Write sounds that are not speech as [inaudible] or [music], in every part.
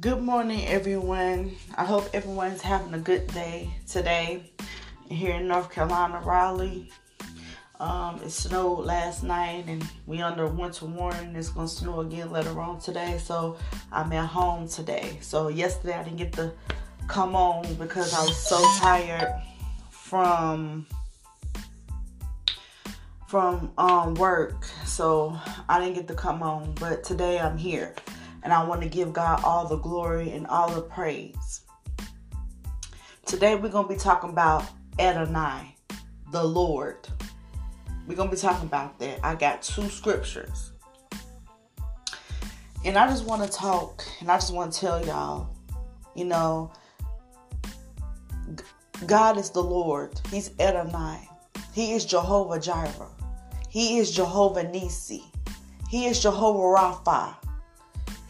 Good morning, everyone. I hope everyone's having a good day today here in North Carolina, Raleigh. Um, it snowed last night, and we under winter warning. It's gonna snow again later on today, so I'm at home today. So yesterday I didn't get to come on because I was so tired from from um, work, so I didn't get to come on. But today I'm here, and I want to give God all the glory and all the praise. Today we're gonna be talking about Adonai, the Lord. We're gonna be talking about that. I got two scriptures, and I just want to talk, and I just want to tell y'all, you know, God is the Lord. He's Adonai. He is Jehovah Jireh. He is Jehovah Nisi. He is Jehovah Rapha.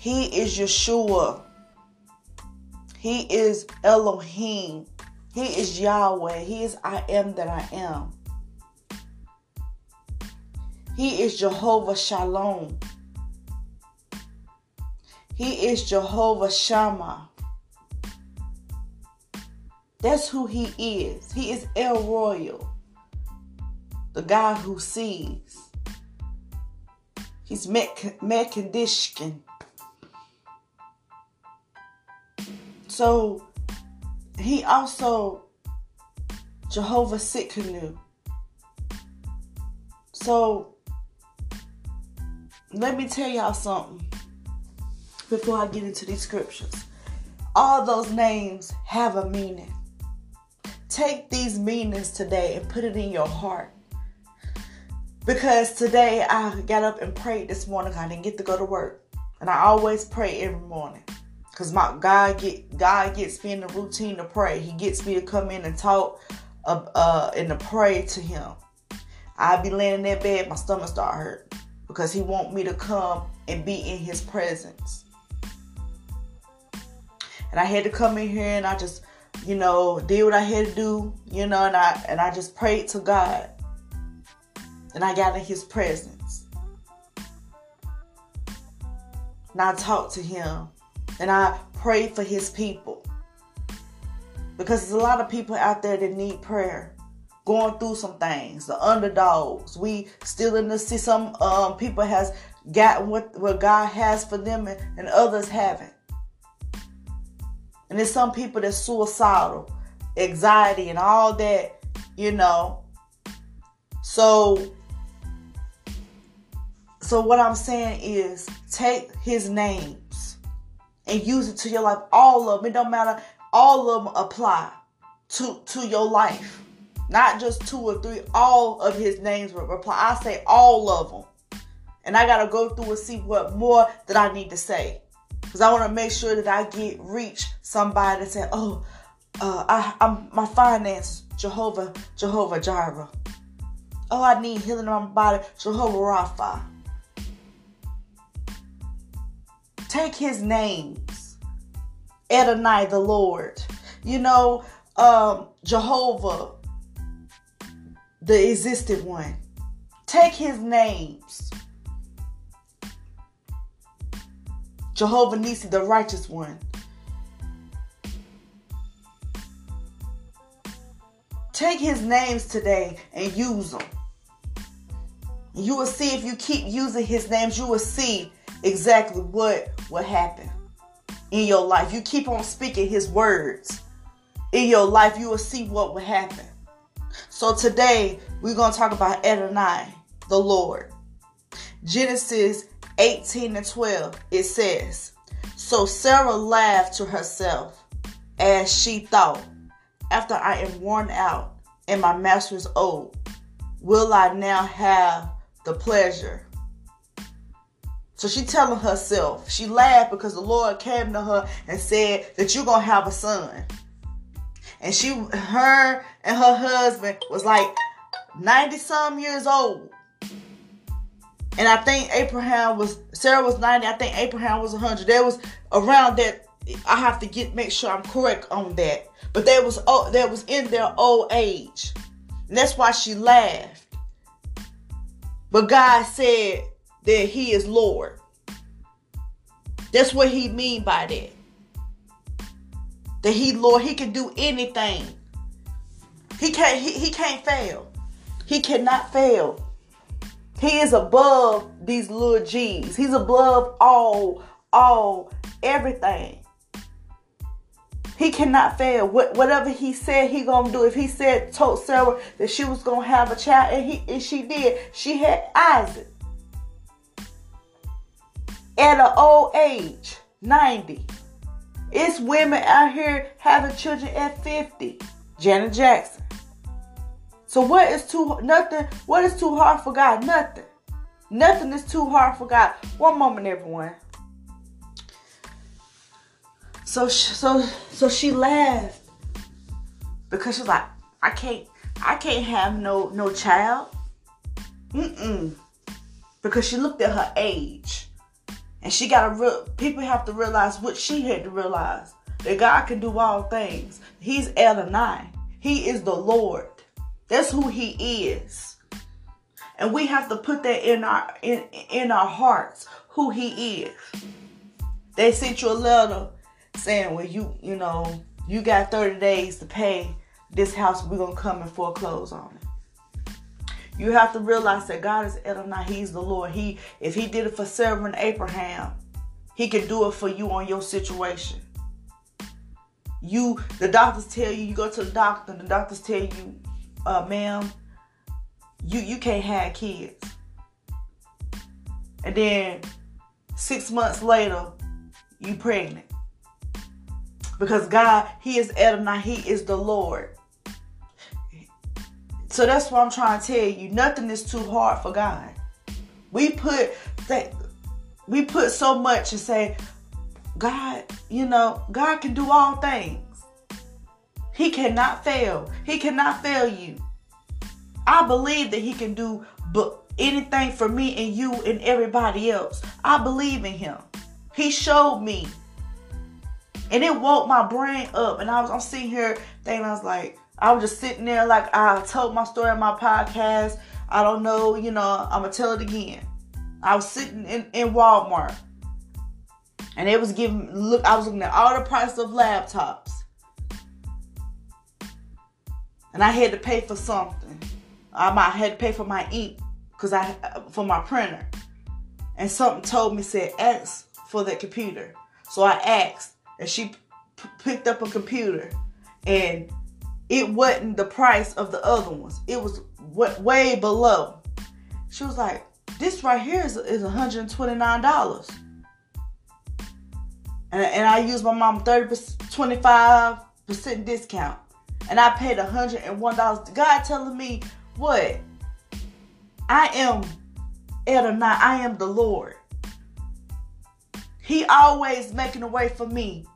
He is Yeshua. He is Elohim. He is Yahweh. He is I am that I am. He is Jehovah Shalom. He is Jehovah Shammah. That's who he is. He is El Roi the God who sees. He's Mekadishkin. So he also Jehovah Tsidkenu. So let me tell y'all something before I get into these scriptures. All those names have a meaning. Take these meanings today and put it in your heart. Because today I got up and prayed this morning. I didn't get to go to work. And I always pray every morning. Cause my God get God gets me in the routine to pray. He gets me to come in and talk uh, uh and to pray to him. I be laying in that bed, my stomach start hurt. Because he want me to come and be in his presence. And I had to come in here and I just, you know, did what I had to do, you know, and I and I just prayed to God and I got in his presence. And I talked to him and I pray for his people. Because there's a lot of people out there that need prayer, going through some things, the underdogs. We still in the see some um, people has got what, what God has for them and, and others haven't. And there's some people that's suicidal, anxiety and all that, you know. So so what I'm saying is take his names and use it to your life. All of them. It don't matter. All of them apply to, to your life. Not just two or three. All of his names will apply. I say all of them. And I gotta go through and see what more that I need to say. Because I want to make sure that I get reach somebody that say, oh, uh, I, I'm my finance, Jehovah, Jehovah Jireh. Oh, I need healing in my body, Jehovah Rapha. Take his names. Adonai, the Lord. You know, um, Jehovah, the existed one. Take his names. Jehovah Nisi, the righteous one. Take his names today and use them. You will see if you keep using his names, you will see exactly what will happen in your life. You keep on speaking his words in your life, you will see what will happen. So today we're going to talk about Adonai, the Lord. Genesis 18 and 12, it says, So Sarah laughed to herself as she thought, After I am worn out and my master is old, will I now have the pleasure so she telling herself, she laughed because the Lord came to her and said that you're gonna have a son. And she her and her husband was like 90 some years old. And I think Abraham was Sarah was 90, I think Abraham was 100. There was around that I have to get make sure I'm correct on that. But there was oh, that was in their old age. And that's why she laughed. But God said that he is Lord. That's what he mean by that. That he, Lord, he can do anything. He can't, he, he can't fail. He cannot fail. He is above these little G's. He's above all, all, everything. He cannot fail. What, whatever he said, he gonna do. If he said told Sarah that she was gonna have a child, and he and she did, she had Isaac at an old age, 90. It's women out here having children at 50. Janet Jackson. So what is too nothing? What is too hard for God? Nothing. Nothing is too hard for God. One moment, everyone. So so so she laughed because she's like, I can't I can't have no no child. Mm-mm. Because she looked at her age. And she gotta real people have to realize what she had to realize. That God can do all things. He's Adonai. He is the Lord. That's who he is. And we have to put that in our in, in our hearts, who he is. They sent you a letter saying, well, you, you know, you got 30 days to pay this house, we're to come and foreclose on it. You have to realize that God is Adonai. He's the Lord. He, if He did it for Sarah and Abraham, He can do it for you on your situation. You, the doctors tell you, you go to the doctor, the doctors tell you, uh, ma'am, you you can't have kids. And then six months later, you pregnant. Because God, He is Adonai, He is the Lord. So that's what I'm trying to tell you. Nothing is too hard for God. We put that we put so much and say, God, you know, God can do all things. He cannot fail. He cannot fail you. I believe that he can do anything for me and you and everybody else. I believe in him. He showed me and it woke my brain up. And I was I'm sitting here thinking, I was like, I was just sitting there like I told my story on my podcast. I don't know, you know, I'm gonna tell it again. I was sitting in, in Walmart and it was giving look, I was looking at all the prices of laptops. And I had to pay for something. I might had to pay for my ink because I for my printer. And something told me said ask for that computer. So I asked and she p- picked up a computer and it wasn't the price of the other ones. It was w- way below. She was like, this right here is, is $129. And, and I used my mom 30 25% discount. And I paid $101. God telling me what? I am Adonai. I am the Lord. He always making a way for me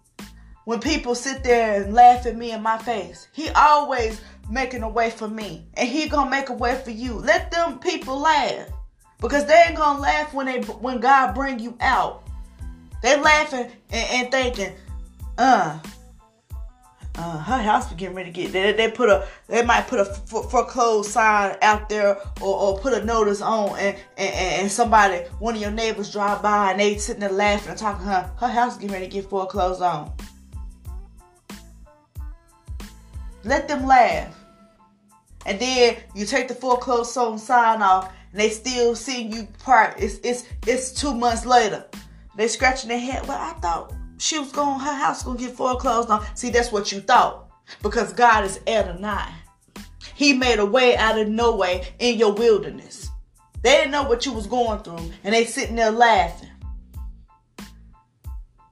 when people sit there and laugh at me in my face. He always making a way for me. And he gonna make a way for you. Let them people laugh. Because they ain't gonna laugh when they when God bring you out. They laughing and, and thinking, uh, uh, her house is getting ready to get. They, they put a, they might put a foreclosed sign out there, or, or put a notice on, and, and and somebody, one of your neighbors drive by and they sitting there laughing and talking. Her, her house getting ready to get foreclosed on. Let them laugh. And then you take the foreclosed song sign off, and they still seeing you part. It's it's it's two months later. They scratching their head. Well, I thought she was going, her house gonna get foreclosed on. See, that's what you thought. Because God is Adonai. He made a way out of no way in your wilderness. They didn't know what you was going through, and they sitting there laughing.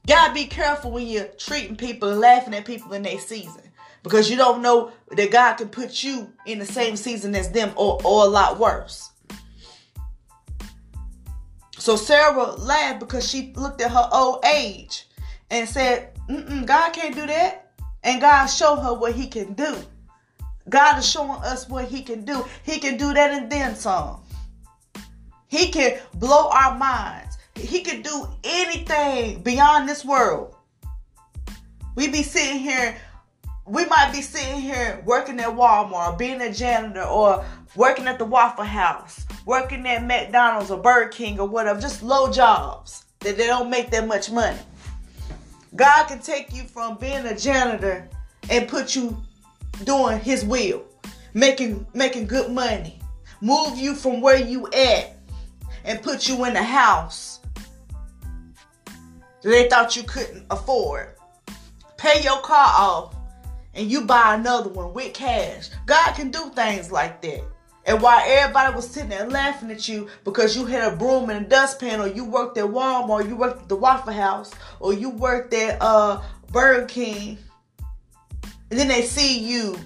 Gotta be careful when you're treating people and laughing at people in their season because you don't know that God can put you in the same season as them or, or a lot worse. So Sarah laughed because she looked at her old age and said, God can't do that. And God showed her what he can do. God is showing us what he can do. He can do that and then some. He can blow our minds. He can do anything beyond this world. We be sitting here we might be sitting here working at Walmart, being a janitor, or working at the Waffle House, working at McDonald's or Burger King or whatever, just low jobs that they don't make that much money. God can take you from being a janitor and put you doing his will, making making good money. Move you from where you at and put you in a house that they thought you couldn't afford. Pay your car off and you buy another one with cash. God can do things like that. And while everybody was sitting there laughing at you because you had a broom and a dustpan, or you worked at Walmart, or you worked at the Waffle House, or you worked at uh, Burger King, and then they see you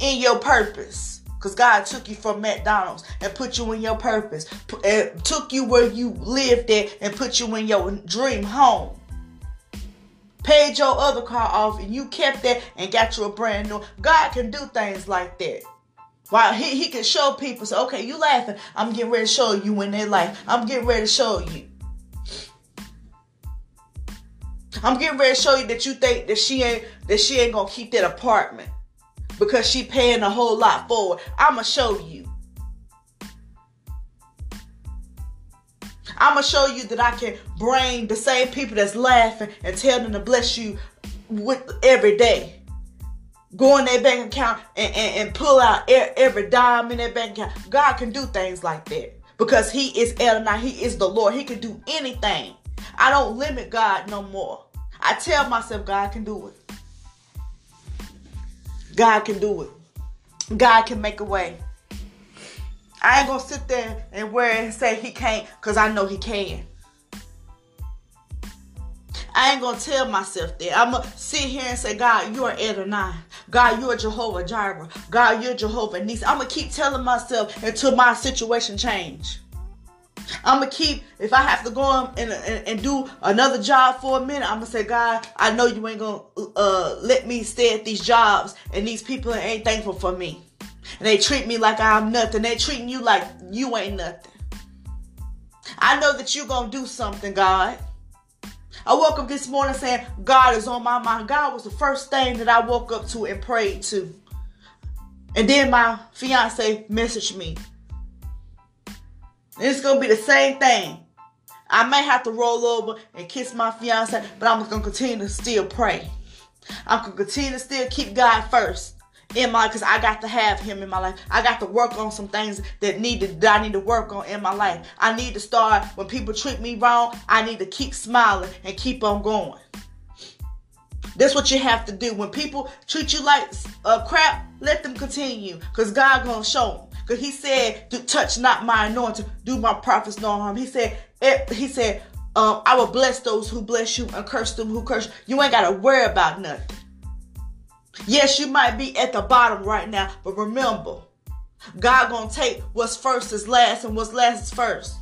in your purpose. Because God took you from McDonald's and put you in your purpose. And took you where you lived at and put you in your dream home. Paid your other car off and you kept that and got you a brand new. God can do things like that. While he, he can show people, say, okay, you laughing. I'm getting ready to show you in their life. I'm getting ready to show you. I'm getting ready to show you that you think that she ain't that she ain't gonna keep that apartment because she paying a whole lot for it. I'ma show you. I'ma show you that I can bring the same people that's laughing and tell them to bless you with every day go in their bank account and, and, and pull out every dime in their bank account. God can do things like that because He is Adonai. He is the Lord. He can do anything. I don't limit God no more. I tell myself God can do it. God can do it. God can make a way. I ain't gonna sit there and wear and say he can't because I know he can. I ain't gonna tell myself that. I'm gonna sit here and say, God, you are Adonai. God, you are Jehovah Jireh. God, you're Jehovah Nisi. I'm gonna keep telling myself until my situation change. I'm gonna keep if I have to go and, and, and, do another job for a minute. I'm gonna say, God, I know you ain't gonna uh, let me stay at these jobs, and these people ain't thankful for me, and they treat me like I'm nothing. They treating you like you ain't nothing. I know that you're gonna do something, God. I woke up this morning saying, God is on my mind. God was the first thing that I woke up to and prayed to. And then my fiance messaged me. And it's going to be the same thing. I may have to roll over and kiss my fiance, but I'm going to continue to still pray. I'm going to continue to still keep God first in my because I got to have him in my life. I got to work on some things that need to that I need to work on in my life. I need to start when people treat me wrong. I need to keep smiling and keep on going. That's what you have to do. When people treat you like uh, crap, let them continue. Because God gonna show them. Because he said, touch not my anointing, do my prophets no harm. He said, eh, he said, um, I will bless those who bless you and curse them who curse you. You ain't gotta worry about nothing. Yes, you might be at the bottom right now, but remember, God gonna take what's first is last and what's last is first.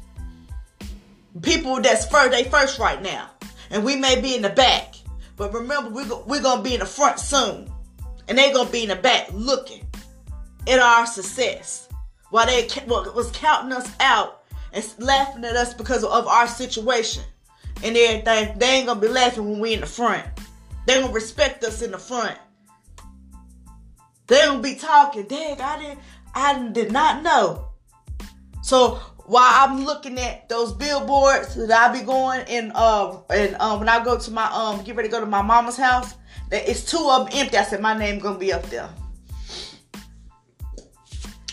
People that's first, they first right now. And we may be in the back. But remember, we're, go, we're gonna be in the front soon. And they gonna be in the back looking at our success. While they was counting us out and laughing at us because of our situation and everything, they ain't gonna be laughing when we in the front. They gonna respect us in the front. They gonna be talking. Dang, I didn't, I did not know. So while I'm looking at those billboards that I be going and uh and um when I go to my um get ready to go to my mama's house, that it's two of them empty. I said my name gonna be up there.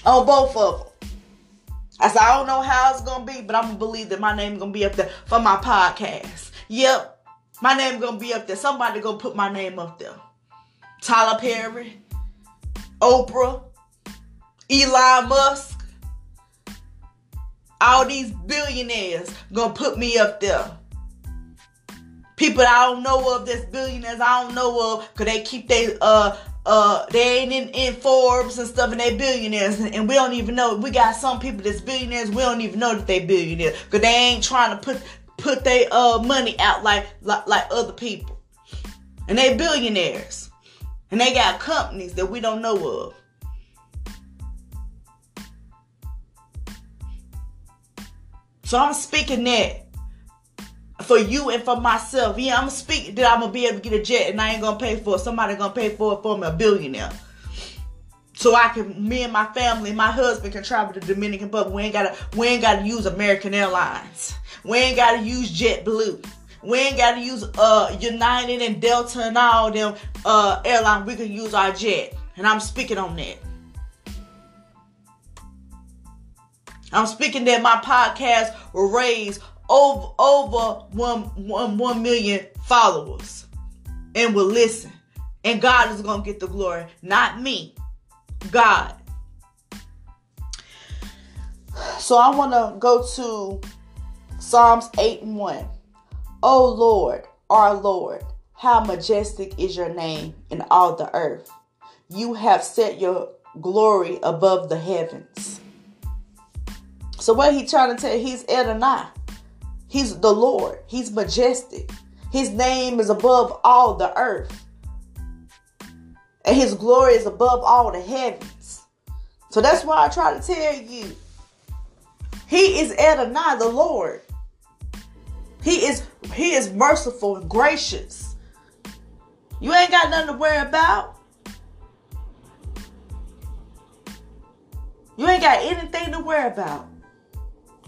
On both of them. I said I don't know how it's gonna be, but I'm gonna believe that my name gonna be up there for my podcast. Yep, my name gonna be up there. Somebody gonna put my name up there. Tyler Perry, Oprah, Elon Musk, all these billionaires gonna put me up there. People I don't know of that's billionaires I don't know of because they keep they uh uh they ain't in, in Forbes and stuff and they billionaires. And, and, we don't even know we got some people that's billionaires we don't even know that they billionaires because they ain't trying to put put their uh money out like, like like other people. And they billionaires and they got companies that we don't know of. So I'm speaking that for you and for myself. Yeah, I'm speaking that I'm gonna be able to get a jet and I ain't gonna pay for it. Somebody gonna pay for it for me, a billionaire. So I can, me and my family, my husband can travel to Dominican Republic. We ain't gotta, we ain't gotta use American Airlines. We ain't gotta use JetBlue. We ain't got to use uh United and Delta and all them uh airlines. We can use our jet. And I'm speaking on that. I'm speaking that my podcast will raise over over one, one, one million followers and will listen. And God is gonna get the glory, not me. God. So I want to go to Psalms 8 and 1. O Lord, our Lord, how majestic is your name in all the earth. You have set your glory above the heavens. So what he trying to tell? He's Adonai. He's the Lord. He's majestic. His name is above all the earth. And his glory is above all the heavens. So that's why I try to tell you. He is Adonai, the Lord. He is he is merciful and gracious. You ain't got nothing to worry about. You ain't got anything to worry about.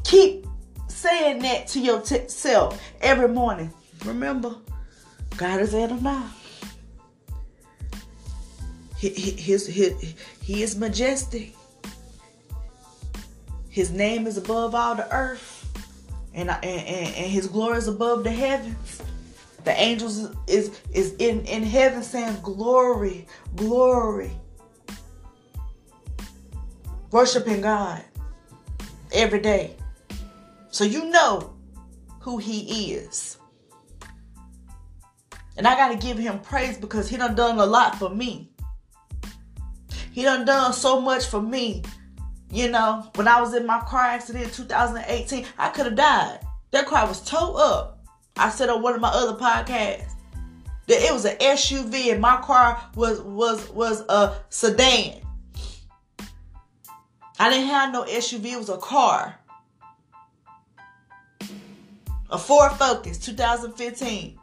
Keep saying that to yourself every morning. Remember, God is Adonai. He, he, his, his, he is majestic. His name is above all the earth. And, and, and, his glory is above the heavens. The angels is, is in, in heaven saying, Glory, glory. Worshiping God every day. So you know who he is. And I got to give him praise because he done done a lot for me. He done done so much for me. You know, when I was in my car accident in 2018, I could have died. That car was towed up. I said on one of my other podcasts that it was an SUV and my car was was was a sedan. I didn't have no SUV, it was a car a Ford Focus 2015,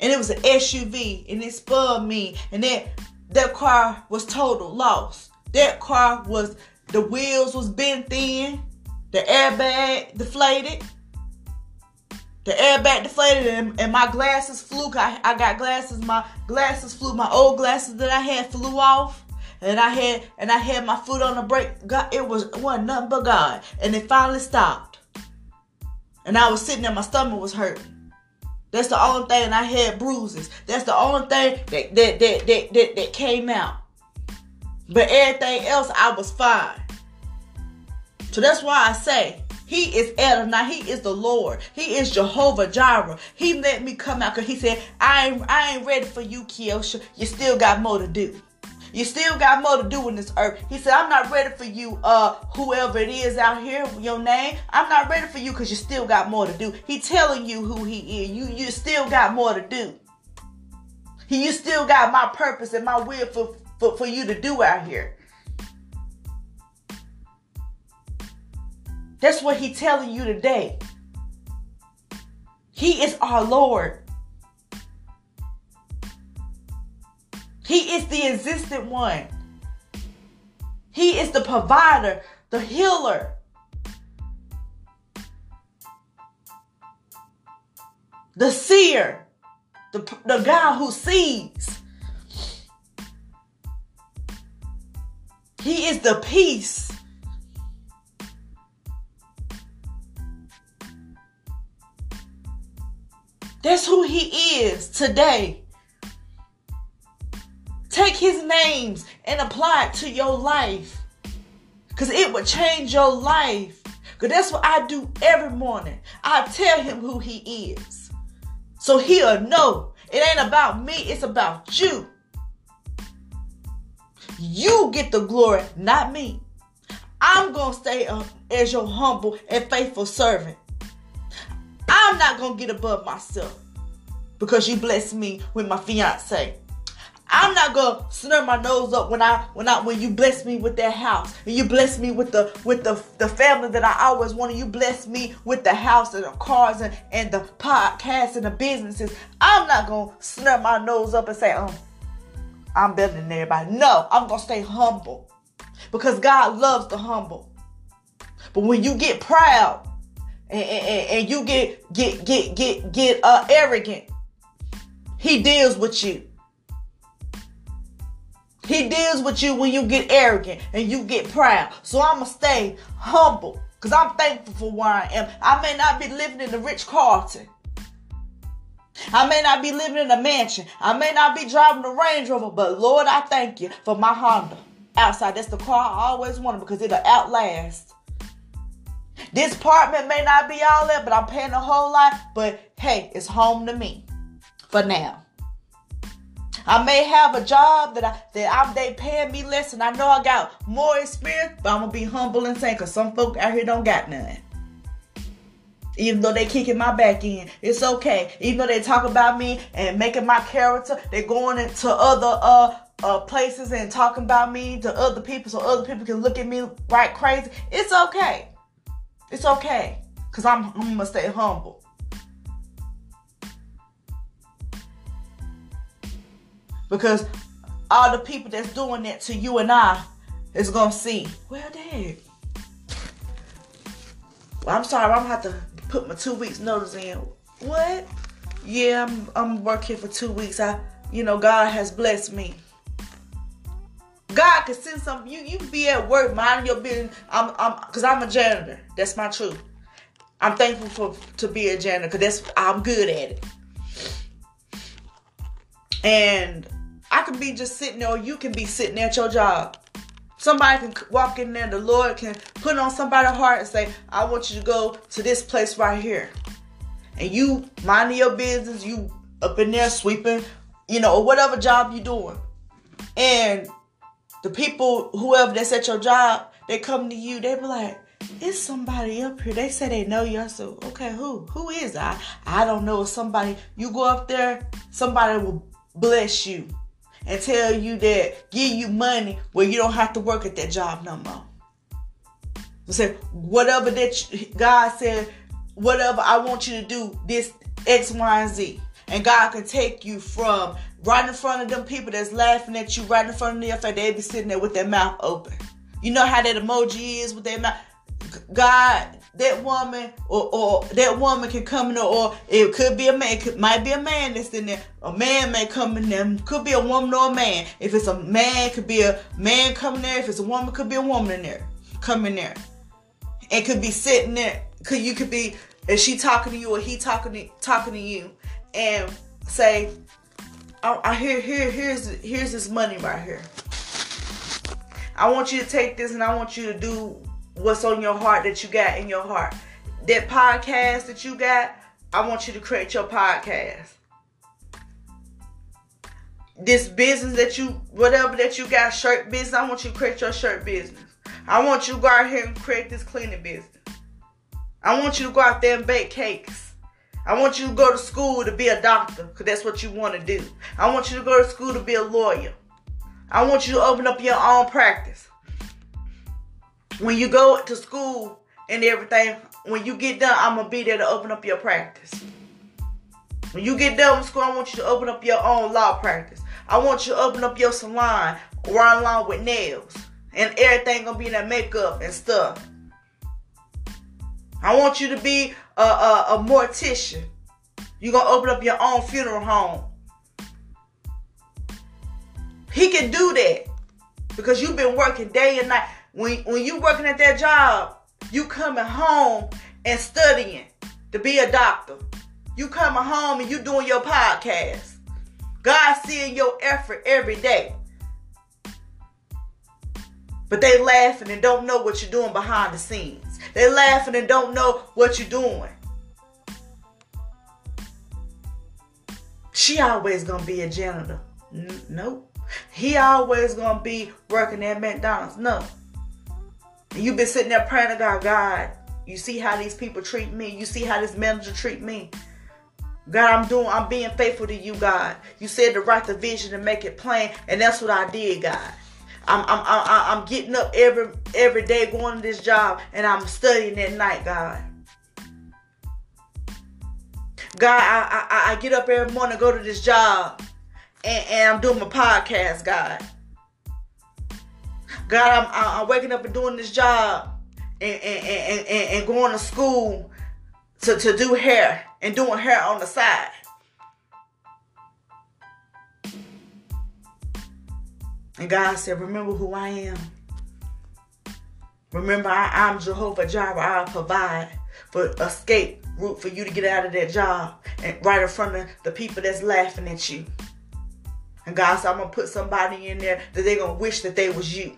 and it was an SUV, and it spun me, and that that car was total loss. That car was the wheels was bent in, the airbag deflated. The airbag deflated and, and my glasses flew. I, I got glasses. My glasses flew. My old glasses that I had flew off and I had and I had my foot on the brake. God, it was one nothing but God, and it finally stopped. And I was sitting there, my stomach was hurting. That's the only thing I had bruises. That's the only thing that that that that, that, that came out. But everything else I was fine. So that's why I say he is Adonai. He is the Lord. He is Jehovah Jireh. He let me come out because he said, I ain't, I ain't ready for you, Kiosha. You still got more to do. You still got more to do in this earth. He said, I'm not ready for you, uh, whoever it is out here, your name. I'm not ready for you because you still got more to do. He telling you who he is. You you still got more to do. He, you still got my purpose and my will for, for, for you to do out here. That's what He's telling you today. He is our Lord. He is the existent one. He is the provider, the healer. The seer, the, the guy who sees. He is the peace. That's who he is today. Take his names and apply it to your life. Because it will change your life. Because that's what I do every morning. I tell him who he is. So he'll know. It ain't about me, it's about you. You get the glory, not me. I'm going to stay as your humble and faithful servant. I'm not going to get above myself because you blessed me with my fiance. I'm not gonna snub my nose up when I when I when you bless me with that house and you bless me with the with the the family that I always wanted. You bless me with the house and the cars and, and the podcast and the businesses. I'm not gonna snub my nose up and say, oh, I'm better than everybody. No, I'm gonna stay humble. Because God loves the humble. But when you get proud and, and, and you get get get get get uh, arrogant, he deals with you. He deals with you when you get arrogant and you get proud. So I'ma stay humble because I'm thankful for where I am. I may not be living in the Ritz-Carlton. I may not be living in a mansion. I may not be driving a Range Rover, but Lord, I thank you for my Honda outside. That's the car I always wanted because it'll outlast. This apartment may not be all that, but I'm paying a whole lot. But hey, it's home to me for now. I may have a job that I that I'm they paying me less, and I know I got more experience, but I'm gonna be humble and say, cause some folk out here don't got none. Even though they kicking my back in, it's okay. Even though they talk about me and making my character, they're going into other uh uh places and talking about me to other people, so other people can look at me right crazy. It's okay. It's okay, cause I'm I'm gonna stay humble. Because all the people that's doing that to you and I is gonna see. Well, dang. Well, I'm sorry, I'm gonna have to put my two weeks notice in. What? Yeah, I'm I'm working for two weeks. I, you know, God has blessed me. God can send some. You you be at work, minding your business. I'm I'm because I'm a janitor. That's my truth. I'm thankful for to be a janitor because that's I'm good at it. And I could be just sitting there, or you can be sitting at your job. Somebody can walk in there, the Lord can put on somebody's heart and say, I want you to go to this place right here. And you minding your business, you up in there sweeping, you know, or whatever job you're doing. And the people, whoever that's at your job, they come to you, they be like, it's somebody up here. They say they know you. So, okay, who? Who is I? I don't know. Somebody, you go up there, somebody will bless you and tell you that give you money where you don't have to work at that job no more. Say whatever that God said, whatever I want you to do, this X, Y, and Z, and God can take you from right in front of them people that's laughing at you, right in front of their face. They be sitting there with their mouth open. You know how that emoji is with their mouth. God that woman or, or that woman can come in there, or it could be a man, it could, might be a man that's in there. A man may come in there, could be a woman or a man. If it's a man, could be a man coming there. If it's a woman, could be a woman in there, coming there. And could be sitting there. Could you could be is she talking to you or he talking to talking to you and say, I, I hear here here's here's this money right here. I want you to take this and I want you to do what's on your heart that you got in your heart. That podcast that you got, I want you to create your podcast. This business that you, whatever that you got, shirt business, I want you to create your shirt business. I want you to go out here and create this cleaning business. I want you to go out there and bake cakes. I want you to go to school to be a doctor because that's what you want to do. I want you to go to school to be a lawyer. I want you to open up your own practice when you go to school and everything, when you get done, I'm gonna be there to open up your practice. When you get done with school, I want you to open up your own law practice. I want you to open up your salon, run along with nails, and everything gonna be in that makeup and stuff. I want you to be a, a, a mortician. You're gonna open up your own funeral home. He can do that because you've been working day and night. When when you working at that job, you coming home and studying to be a doctor. You coming home and you doing your podcast. God seeing your effort every day. But they laughing and don't know what you're doing behind the scenes. They laughing and don't know what you're doing. She always gonna be a janitor. N- nope. He always gonna be working at McDonald's. No. You've been sitting there praying to God, God, you see how these people treat me. You see how this manager treat me. God, I'm doing, I'm being faithful to you, God. You said to write the vision and make it plain, and that's what I did, God. I'm, I'm, I'm, I'm getting up every every day going to this job, and I'm studying at night, God. God, I, I, I get up every morning, go to this job, and, and I'm doing my podcast, God. God, I'm, I'm waking up and doing this job and, and, and, and, and going to school to, to do hair and doing hair on the side. And God said, Remember who I am. Remember, I, am Jehovah Jireh. I'll provide for escape route for you to get out of that job and right in front of the people that's laughing at you. And God said, I'm gonna put somebody in there that they're gonna wish that they was you.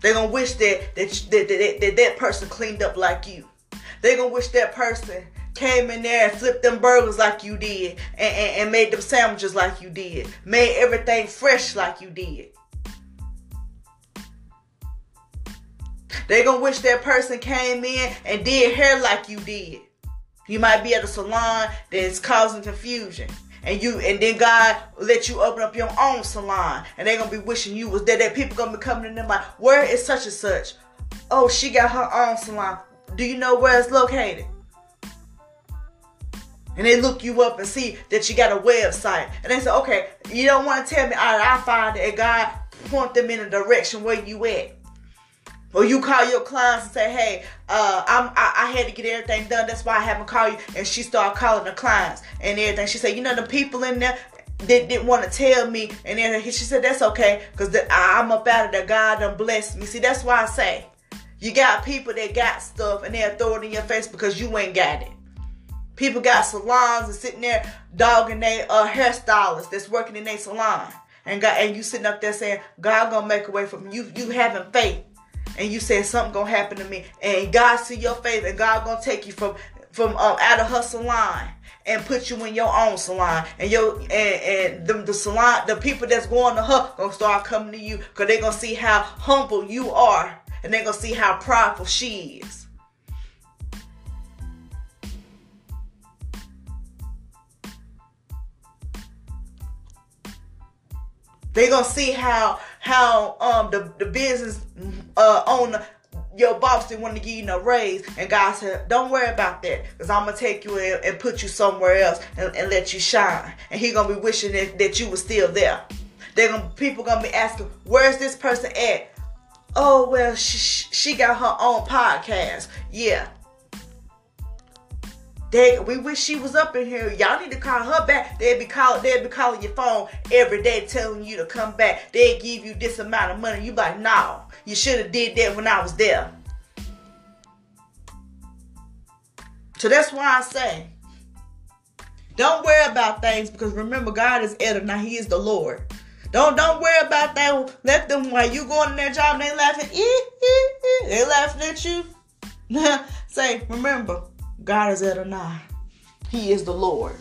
They're gonna wish that that, that, that, that, that person cleaned up like you. They're gonna wish that person came in there and flipped them burgers like you did and, and, and made them sandwiches like you did. Made everything fresh like you did. They're gonna wish that person came in and did hair like you did. You might be at a salon that's causing confusion. And you and then God let you open up your own salon. And they gonna be wishing you was there. That people gonna be coming in there like, where is such and such? Oh, she got her own salon. Do you know where it's located? And they look you up and see that you got a website. And they say, okay, you don't want to tell me, all right, I find it. And God point them in a direction where you at. Or you call your clients and say, "Hey, uh, I'm I, I, had to get everything done. That's why I haven't called you." And she started calling the clients and everything. She said, "You know, the people in there that didn't want to tell me." And then she said, "That's okay, cause I'm up out of there. God done blessed me." See, that's why I say, you got people that got stuff and they'll throw it in your face because you ain't got it. People got salons and sitting there dogging their uh, hairstylists that's working in their salon. And God, and you sitting up there saying, God gonna make a way from you. You having faith and you said something gonna happen to me, and God see your faith, and God gonna take you from from um, out of her salon and put you in your own salon, and your and, and the, the salon, the people that's going to her gonna start coming to you, cause they gonna see how humble you are, and they gonna see how prideful she is. They gonna see how how um the, the business uh owner your boss didn't want to give you no raise and God said don't worry about that because I'm gonna take you in and put you somewhere else and, and let you shine and he gonna be wishing that, that you were still there they're gonna people gonna be asking where's this person at oh well she, she got her own podcast yeah they, we wish she was up in here. Y'all need to call her back. They'd be calling. They'd be calling your phone every day, telling you to come back. They'd give you this amount of money. You like, no, you should have did that when I was there. So that's why I say, don't worry about things because remember, God is Now He is the Lord. Don't don't worry about that. Let them while you going in their job, they laughing. They laughing at you. [laughs] say, remember, God is Adonai. He is the Lord.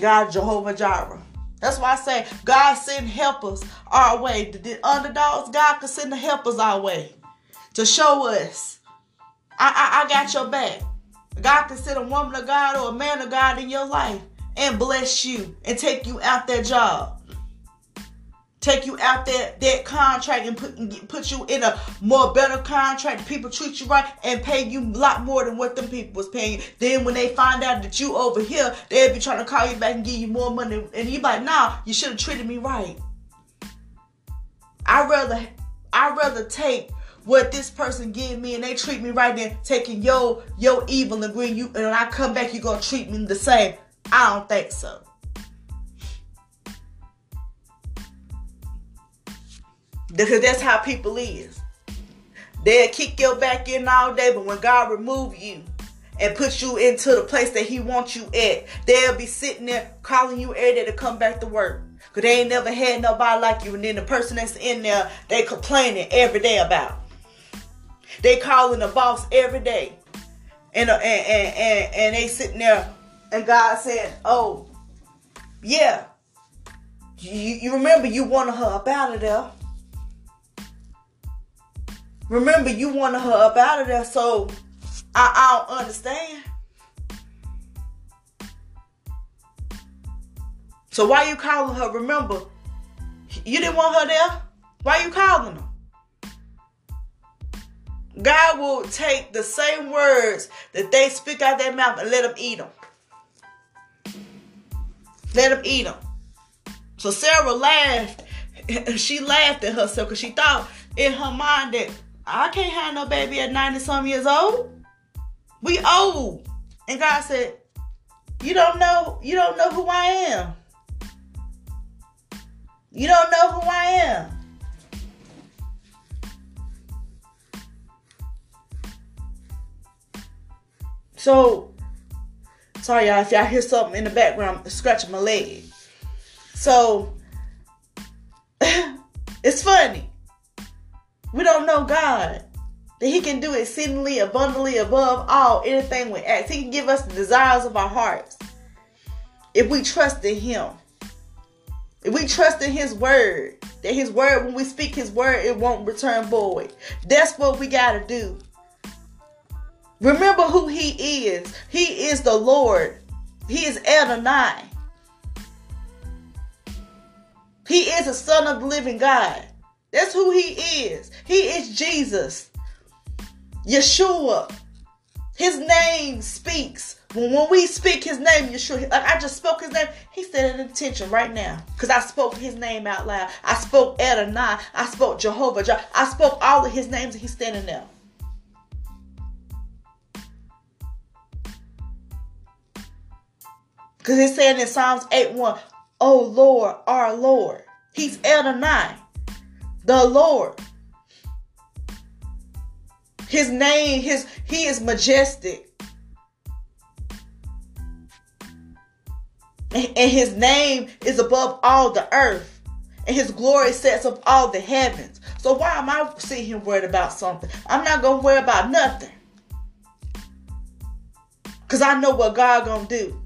God Jehovah Jireh. That's why I say God send helpers our way. The underdogs, God can send the helpers our way to show us. I, I, I got your back. God can send a woman of God or a man of God in your life and bless you and take you out that job take you out there that contract and put put you in a more better contract. People treat you right and pay you a lot more than what them people was paying. You. Then when they find out that you over here, they'll be trying to call you back and give you more money. And you like, nah, you should have treated me right. I rather I rather take what this person give me and they treat me right than taking your your evil and bring you and when I come back you gonna treat me the same. I don't think so. Because that's how people is. They'll kick your back in all day, but when God remove you and put you into the place that He wants you at, they'll be sitting there calling you every day to come back to work. Cause they ain't never had nobody like you. And then the person that's in there, they complaining every day about. They calling the boss every day. And, uh, and, and, and, and they sitting there and God said, oh, yeah. You, you remember you wanted her up out of there. Remember, you wanted her up out of there, so I, I don't understand. So why you calling her? Remember, you didn't want her there. Why you calling her? God will take the same words that they speak out their mouth and let them eat them. Let them eat them. So Sarah laughed. [laughs] She laughed at herself because she thought in her mind that I can't have no baby at 90 some years old. We old. And God said, You don't know, you don't know who I am. You don't know who I am. So, sorry y'all, if y'all hear something in the background, scratching my leg. So, [laughs] it's funny. We don't know God. That He can do exceedingly abundantly above all anything we ask. He can give us the desires of our hearts. If we trust in Him. If we trust in His word. That His word, when we speak His word, it won't return void. That's what we got to do. Remember who He is. He is the Lord. He is Adonai. He is the Son of the living God. That's who He is. He is Jesus. Yeshua. His name speaks. When, when we speak his name, Yeshua, like I just spoke his name, he said an intention right now. Because I spoke his name out loud. I spoke Adonai. I spoke Jehovah. I spoke all of his names and he's standing there. Because he's saying in Psalms 8 1, Oh Lord, our Lord. He's Adonai, the Lord. His name, his he is majestic. And his name is above all the earth. And his glory sets up all the heavens. So why am I sitting here worried about something? I'm not gonna worry about nothing. Cause I know what God gonna do.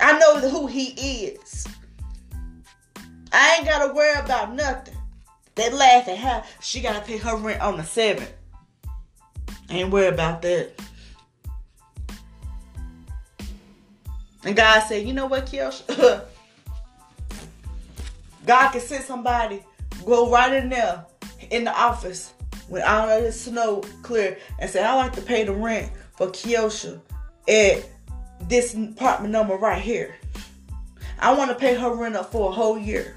I know who he is. I ain't gotta worry about nothing. They laugh at her. She gotta pay her rent on the seventh. Ain't worry about that. And God said, you know what, Kiosha? [laughs] God can send somebody, go right in there in the office when all of the snow clear and say, I like to pay the rent for Kiosha at this apartment number right here. I want to pay her rent up for a whole year.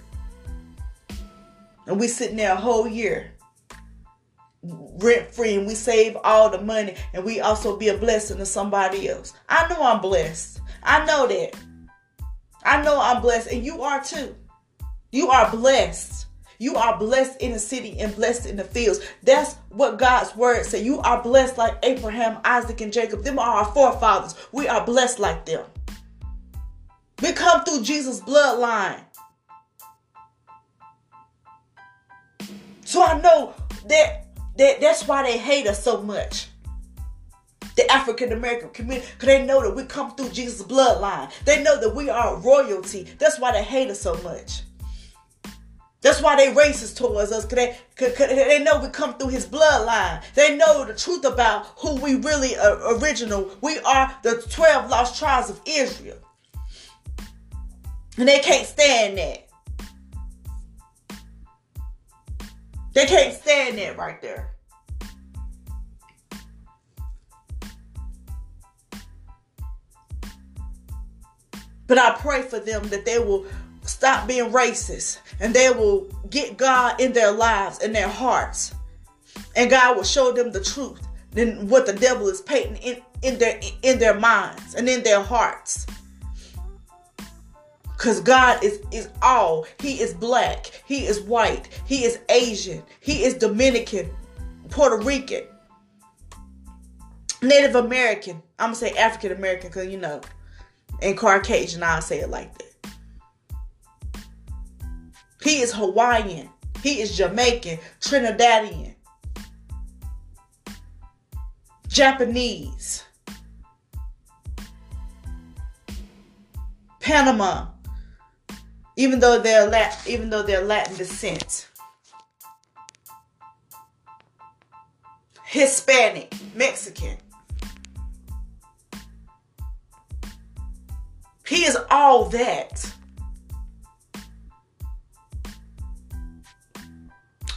And we sitting there a whole year rent free and we save all the money and we also be a blessing to somebody else. I know I'm blessed. I know that. I know I'm blessed and you are too. You are blessed. You are blessed in the city and blessed in the fields. That's what God's word say. You are blessed like Abraham, Isaac, and Jacob. Them are our forefathers. We are blessed like them. We come through Jesus' bloodline. So I know that, that that's why they hate us so much. The African American community, because they know that we come through Jesus' bloodline. They know that we are royalty. That's why they hate us so much. That's why they racist towards us, because they, cause, cause they know we come through his bloodline. They know the truth about who we really are original. We are the 12 lost tribes of Israel. And they can't stand that. They can't stand that right there. But I pray for them that they will stop being racist and they will get God in their lives, in their hearts. And God will show them the truth than what the devil is painting in, in their in their minds and in their hearts. Because God is, is all. He is black. He is white. He is Asian. He is Dominican, Puerto Rican, Native American. I'm to say African American because, you know, and Caucasian, I'll say it like that. He is Hawaiian. He is Jamaican, Trinidadian, Japanese, Panama, even though they're Latin, even though they're Latin descent. Hispanic, Mexican. He is all that.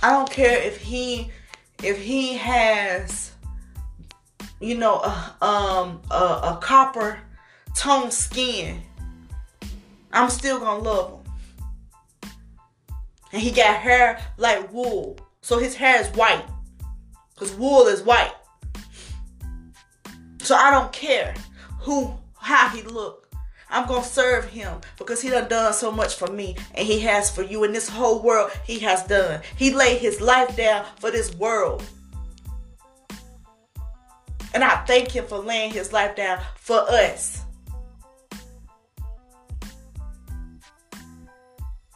I don't care if he if he has you know a, um a, a copper tone skin. I'm still gonna love him. And he got hair like wool. So his hair is white. Because wool is white. So I don't care who how he look. I'm gonna serve him because he done done so much for me and he has for you in this whole world he has done. He laid his life down for this world. And I thank him for laying his life down for us.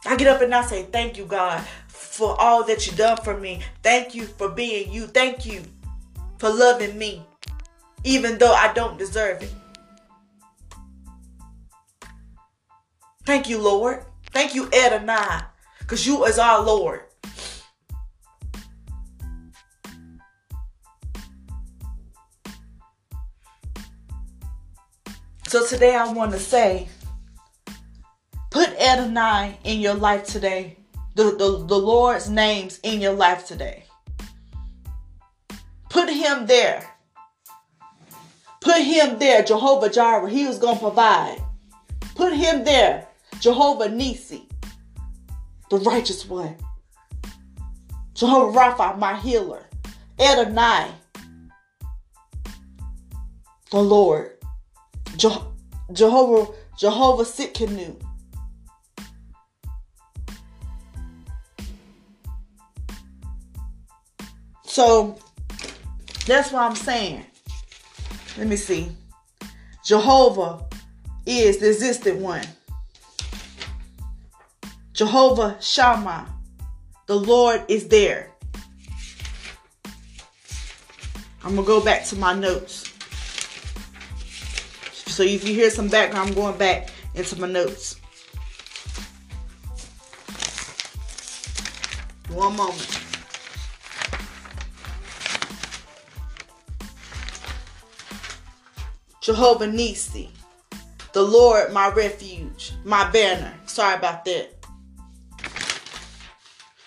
I get up and I say, Thank you, God, for all that you've done for me. Thank you for being you. Thank you for loving me, even though I don't deserve it. Thank you, Lord. Thank you, Adonai, because you is our Lord. So today I want to say, Adonai in your life today. The, the, the Lord's names in your life today. Put him there. Put him there, Jehovah Jireh. He was going to provide. Put him there. Jehovah Nisi, the righteous one. Jehovah Rapha, my healer. Adonai, the Lord. Je- Jehovah, Jehovah Tsidkenu. So that's what I'm saying. Let me see. Jehovah is the existed one. Jehovah Shammah. The Lord is there. I'm going to go back to my notes. So if you hear some background, I'm going back into my notes. One moment. Jehovah Nisi, the Lord my refuge, my banner. Sorry about that.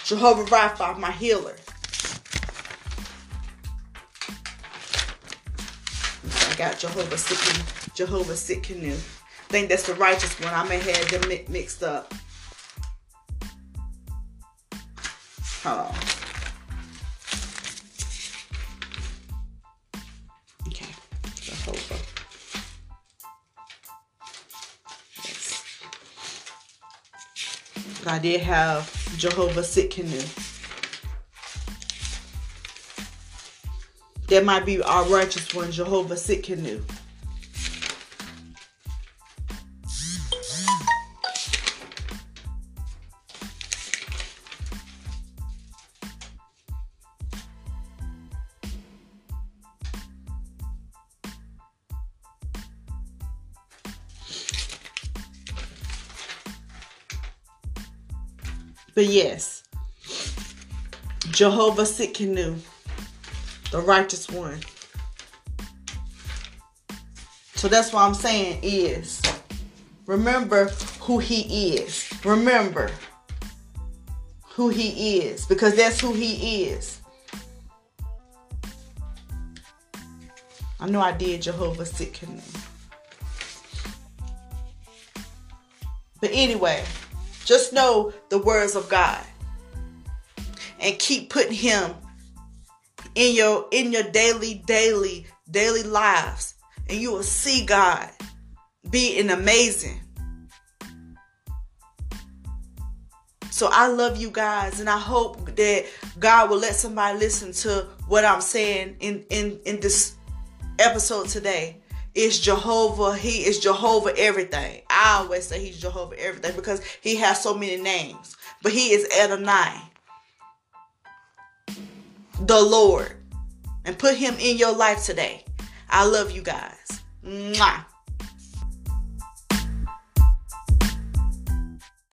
Jehovah Rapha, my healer. I got Jehovah Sikkenu, Jehovah Tsidkenu. I think that's the righteous one. I may have them mixed up. Hold on. I did have Jehovah Tsidkenu. That might be our righteous one, Jehovah Tsidkenu. But yes, Jehovah Tsidkenu, the righteous one. So that's what I'm saying is remember who he is. Remember who he is because that's who he is. I know I did Jehovah Tsidkenu. But anyway, just know the words of God. And keep putting him in your in your daily daily daily lives and you will see God be an amazing. So I love you guys and I hope that God will let somebody listen to what I'm saying in in in this episode today is Jehovah. He is Jehovah everything. I always say he's Jehovah everything because he has so many names. But he is Adonai, the Lord. And put him in your life today. I love you guys. Mwah.